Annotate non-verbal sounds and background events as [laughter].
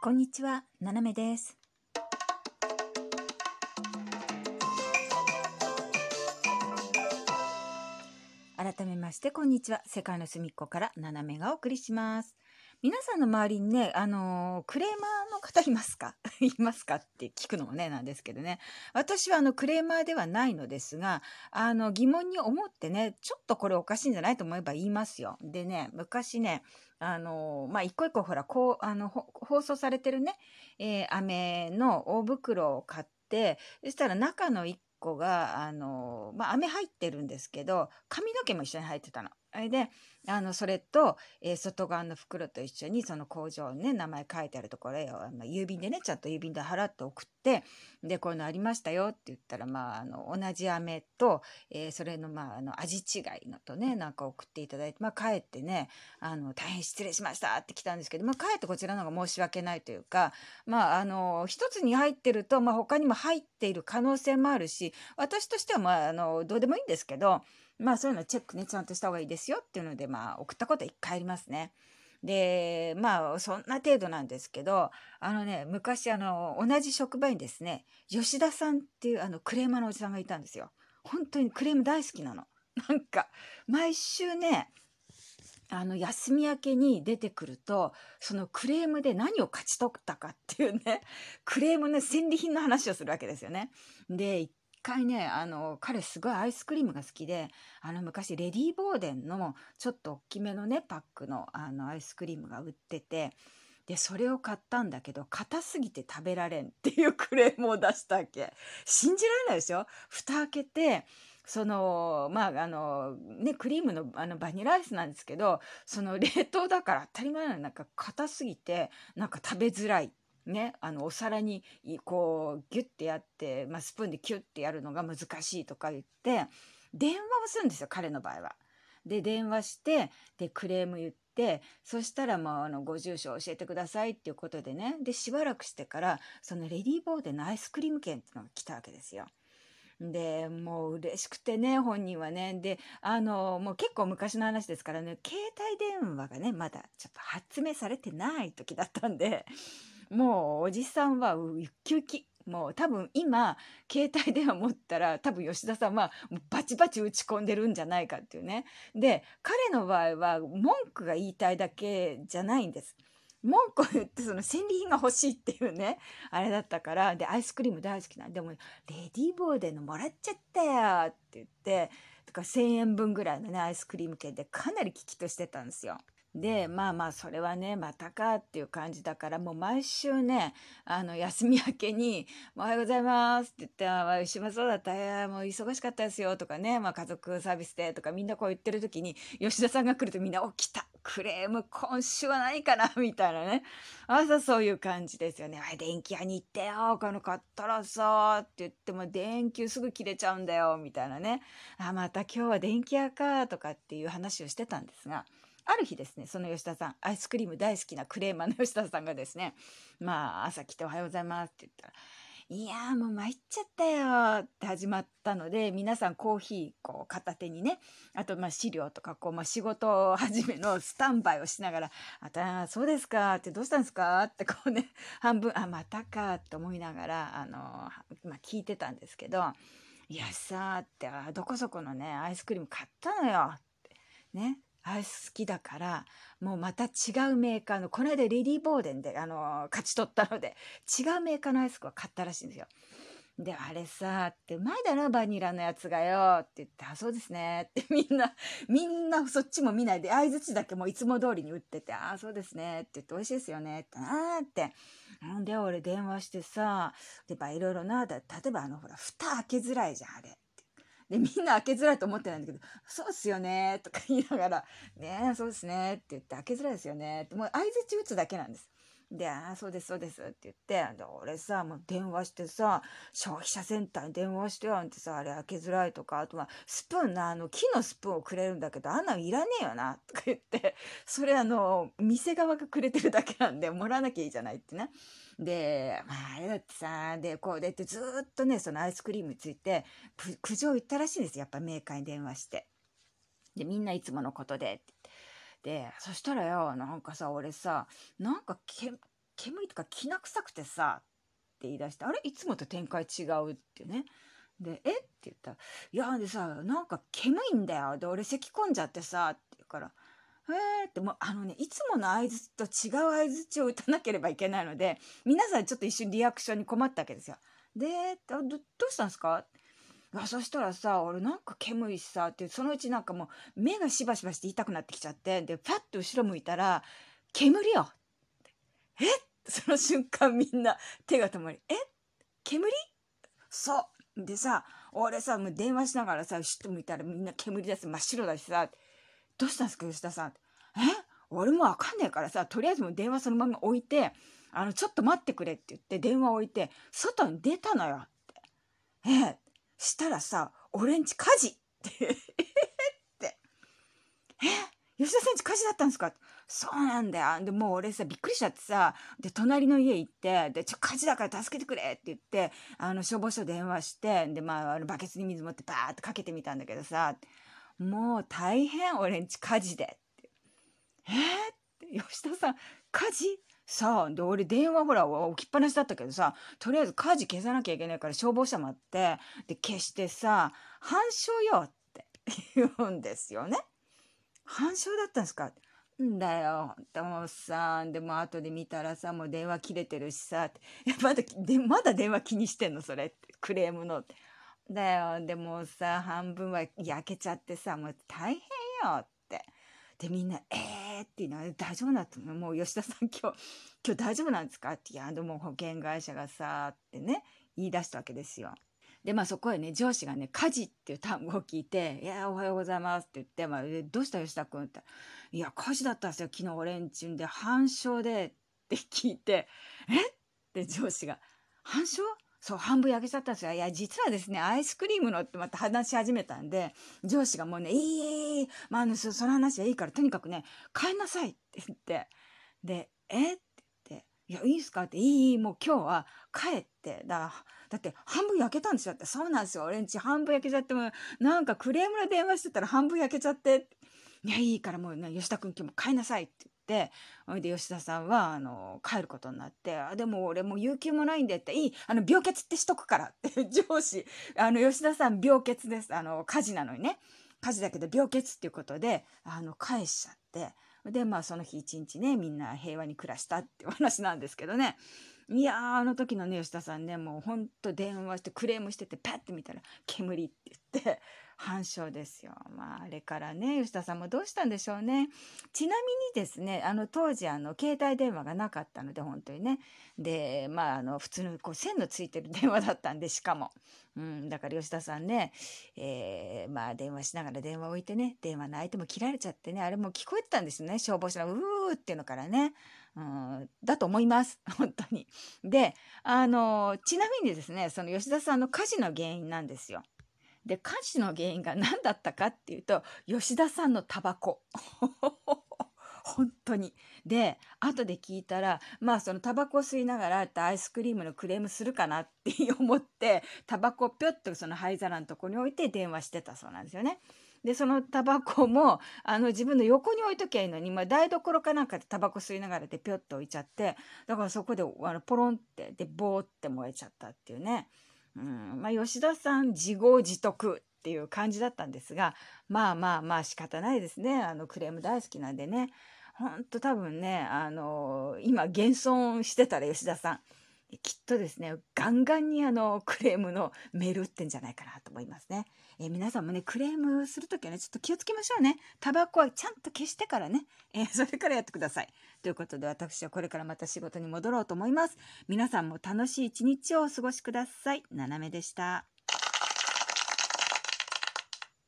こんにちは、ななめです。改めまして、こんにちは。世界の隅っこからななめがお送りします。皆さんの周りにね、あのークレーマーの方いますか？[laughs] いますかって聞くのもね、なんですけどね。私はあの、クレーマーではないのですが、あの、疑問に思ってね、ちょっとこれおかしいんじゃないと思えば言いますよ。でね、昔ね、あのまあ、一個一個ほら、こう、あの、放送されてるね、えー飴の大袋を買って、そしたら中の一個が、あのまあ、飴入ってるんですけど、髪の毛も一緒に入ってたの。あれで、あの、それと、えー外側の袋と一緒に、その工場のね、名前書いてあるところへ、あ郵便でね、ちゃんと郵便で払って送って、で、こういうのありましたよって言ったら、まあ、あの、同じ飴と、えーそれの、まあ、あの、味違いのとね、なんか送っていただいて、まあ、帰ってね、あの、大変失礼しましたって来たんですけど、まあ、帰ってこちらの方が申し訳ないというか、まあ、あの、一つに入ってると、まあ、他にも入っている可能性もあるし、私としては、まあ、あの、どうでもいいんですけど、まあ、そういうのチェックね、ちゃんとした方がいいですよっていうので、まあ、送ったことは一回ありますね。で、まあ、そんな程度なんですけど、あのね、昔、あの、同じ職場にですね、吉田さんっていう、あの、クレーマーのおじさんがいたんですよ。本当にクレーム大好きなの。[laughs] なんか、毎週ね、あの、休み明けに出てくると、そのクレームで何を勝ち取ったかっていうね、クレームの戦利品の話をするわけですよね。で、回ね、あの、彼すごいアイスクリームが好きで、あの、昔、レディー・ボーデンのちょっと大きめのね、パックの、あの、アイスクリームが売ってて、で、それを買ったんだけど、硬すぎて食べられんっていうクレームを出したわけ。信じられないですよ。蓋開けて、その、まあ、あの、ね、クリームの、あの、バニラアイスなんですけど、その冷凍だから当たり前なのになんか硬すぎて、なんか食べづらい。ね、あの、お皿に、こう、ギュッてやって、まあ、スプーンでキュッてやるのが難しいとか言って、電話をするんですよ、彼の場合は。で、電話して、で、クレーム言って、そしたら、まあ、あの、ご住所教えてくださいっていうことでね、で、しばらくしてから、そのレディーボーデンのアイスクリーム券っていうのが来たわけですよ。で、もう嬉しくてね、本人はね。で、あの、もう結構昔の話ですからね、携帯電話がね、まだちょっと発明されてない時だったんで、もうおじさんはウッキウキ。もう多分今、携帯電話持ったら多分吉田さんはバチバチ打ち込んでるんじゃないかっていうね。で、彼の場合は文句が言いたいだけじゃないんです。文句を言ってその戦利品が欲しいっていうね、あれだったから、で、アイスクリーム大好きなんで、もレディーボーデンのもらっちゃったよって言って、とか1000円分ぐらいのね、アイスクリーム券でかなり危機としてたんですよ。で、まあまあ、それはね、またかっていう感じだから、もう毎週ね、あの、休み明けに、おはようございますって言って、あ、暇そうだった、いや、もう忙しかったですよとかね、まあ家族サービスでとかみんなこう言ってる時に、吉田さんが来るとみんな、お、来たクレーム今週は何かな [laughs] みたいなね。朝そういう感じですよね。あ電気屋に行ってよ、この買ったらさ、って言っても電球すぐ切れちゃうんだよ、みたいなね。あ、また今日は電気屋か、とかっていう話をしてたんですが、ある日ですね、その吉田さん、アイスクリーム大好きなクレーマーの吉田さんがですね、まあ、朝来ておはようございますって言ったら、いやもう参っちゃったよって始まったので、皆さんコーヒーこう片手にね、あとまあ資料とかこう、まあ仕事始めのスタンバイをしながら、あた、そうですかってどうしたんですかってこうね、[laughs] 半分、あ、またかって思いながら、あの、まあ聞いてたんですけど、いやさーって、あどこそこのね、アイスクリーム買ったのよって。ね。アイス好きだから、もうまた違うメーカーの、この間レディー・ボーデンで、あの勝ち取ったので、違うメーカーのアイスクを買ったらしいんですよ。で、あれさ、って、前だな、バニラのやつがよ、って言って、あ、そうですね、ってみんな、みんなそっちも見ないで、相づちだけもういつも通りに打ってて、あ、そうですね、って言って、美味しいですよね、って、あって。んで、俺電話してさ、で、ば、いろいろな、例えばあの、ほら、蓋開けづらいじゃん、あれ。で、みんな開けづらいと思ってないんだけど、そうっすよねとか言いながら、ねそうですねって言って、開けづらいですよねって、もう相づち打つだけなんです。で、ああ、そうです、そうですって言って、で俺さ、もう電話してさ、消費者センターに電話してよってさ、あれ開けづらいとか、あとは、スプーンな、あの、木のスプーンをくれるんだけど、あんなのいらねえよな、とか言って、[laughs] それあの、店側がくれてるだけなんで、もらわなきゃいいじゃないってね。で、まあ、あれだってさ、で、こうでってずっとね、そのアイスクリームについて、苦情言ったらしいんです。やっぱメーカーに電話して。で、みんないつものことで。ってで、そしたらよ、なんかさ、俺さ、なんか、煙とかきな臭くてさ、って言い出して、あれ？いつもと展開違うってね。で、え？って言ったら、いや、でさ、なんか煙いんだよ。で、俺咳込んじゃってさ、って言うから、えーって、もう、あのね、いつもの合図と違う合図を打たなければいけないので、皆さんちょっと一瞬リアクションに困ったわけですよ。で、ど、どうしたんですか？あそしたらさ、俺なんか煙いしさ、って、そのうちなんかもう目がしばしばして痛くなってきちゃって、で、パッと後ろ向いたら、煙よえ？その瞬間みんな手が止まり、え？煙？そう。でさ、俺さ、もう電話しながらさ、シュッと向いたらみんな煙です。真っ白だしさ、どうしたんですか、吉田さん。え？俺もわかんないからさ、とりあえずもう電話そのまま置いて、あの、ちょっと待ってくれって言って電話置いて、外に出たのよって。ええ、したらさ、俺んち火事 [laughs] って、えって。え吉田さんち火事だったんですか？そうなんだよ。で、もう俺さ、びっくりしちゃってさ、で、隣の家行って、で、ちょ、火事だから助けてくれって言って、あの、消防署電話して、で、まあ、あの、バケツに水持ってバーってかけてみたんだけどさ、もう大変、俺んち火事で。って。えー、って、吉田さん、火事？さあ、で、俺電話ほら置きっぱなしだったけどさ、とりあえず火事消さなきゃいけないから消防車待って、で、消してさ、反証よって [laughs] 言うんですよね。反証だったんですか？んだよ、でもさ、でも後で見たらさ、もう電話切れてるしさ、いやまだ、で、まだ電話気にしてんの？それって、クレームの。だよ、でもさ、半分は焼けちゃってさ、もう大変よって。で、みんな、えーっていうのは、大丈夫だったのもう吉田さん今日、[laughs] 今日大丈夫なんですか？って、いや、でも保険会社がさ、ってね、言い出したわけですよ。で、まあそこへね、上司がね、家事っていう単語を聞いて、いや、おはようございますって言って、まあ、どうした吉田君？って。いや、火事だったんですよ、昨日俺んちんで、半焼でって聞いて、え？って上司が、半焼そう、半分焼けちゃったんですよ。いや、実はですね、アイスクリームのってまた話し始めたんで、上司がもうね、いい、いい、まあ、あの、その話はいいから、とにかくね、帰んなさいって言って、で、えって言って、いや、いいんすかって、いい、もう今日は帰って、だ、だって半分焼けたんですよって、そうなんですよ、俺んち半分焼けちゃっても、なんかクレームの電話してたら半分焼けちゃって、いや、いいからもうね、吉田君今日も帰んなさいって言って、ってほいで吉田さんはあの帰ることになって「あでも俺もう有給もないんで」って「いいあの病欠ってしとくから」って [laughs] 上司あの吉田さん病欠です。あの火事なのにね。火事だけど病欠っていうことであの返しちゃって。でまあその日一日ねみんな平和に暮らしたっていう [laughs] 話なんですけどね。いやあの時のね吉田さんねもうほんと電話してクレームしててパッて見たら「煙」って言って。反証ですよ。まあ、あれからね、吉田さんもどうしたんでしょうね。ちなみにですね、あの、当時、あの、携帯電話がなかったので、本当にね。で、まあ、あの、普通の、こう、線のついてる電話だったんで、しかも。うん、だから吉田さんね、えー、まあ、電話しながら電話置いてね、電話の相手も切られちゃってね、あれも聞こえてたんですよね、消防車のうーっていうのからね。うん、だと思います。[laughs] 本当に。で、あの、ちなみにですね、その吉田さんの火事の原因なんですよ。で火事の原因が何だったかっていうと吉田さんのタバコ。[laughs] 本当に。で後で聞いたらまあそのタバコ吸いながらアイスクリームのクレームするかなって思ってタバコをぴょっとその灰皿のとこに置いて電話してたそうなんですよね。でそのタバコもあの自分の横に置いときゃいいのに、まあ、台所かなんかでタバコ吸いながらでぴょっと置いちゃってだからそこであのポロンってでボーって燃えちゃったっていうね。うんまあ、吉田さん自業自得っていう感じだったんですがまあまあまあ仕方ないですね。あのクレーム大好きなんでね。ほんと多分ねあの今現存してたら吉田さん。きっとですねガンガンにあのクレームのメール打ってんじゃないかなと思いますね。えー、皆さんもねクレームする時はねちょっと気をつけましょうね。タバコはちゃんと消してからね、えー、[laughs] それからやってください。ということで私はこれからまた仕事に戻ろうと思います。皆さんも楽しい一日をお過ごしください。ななめでした。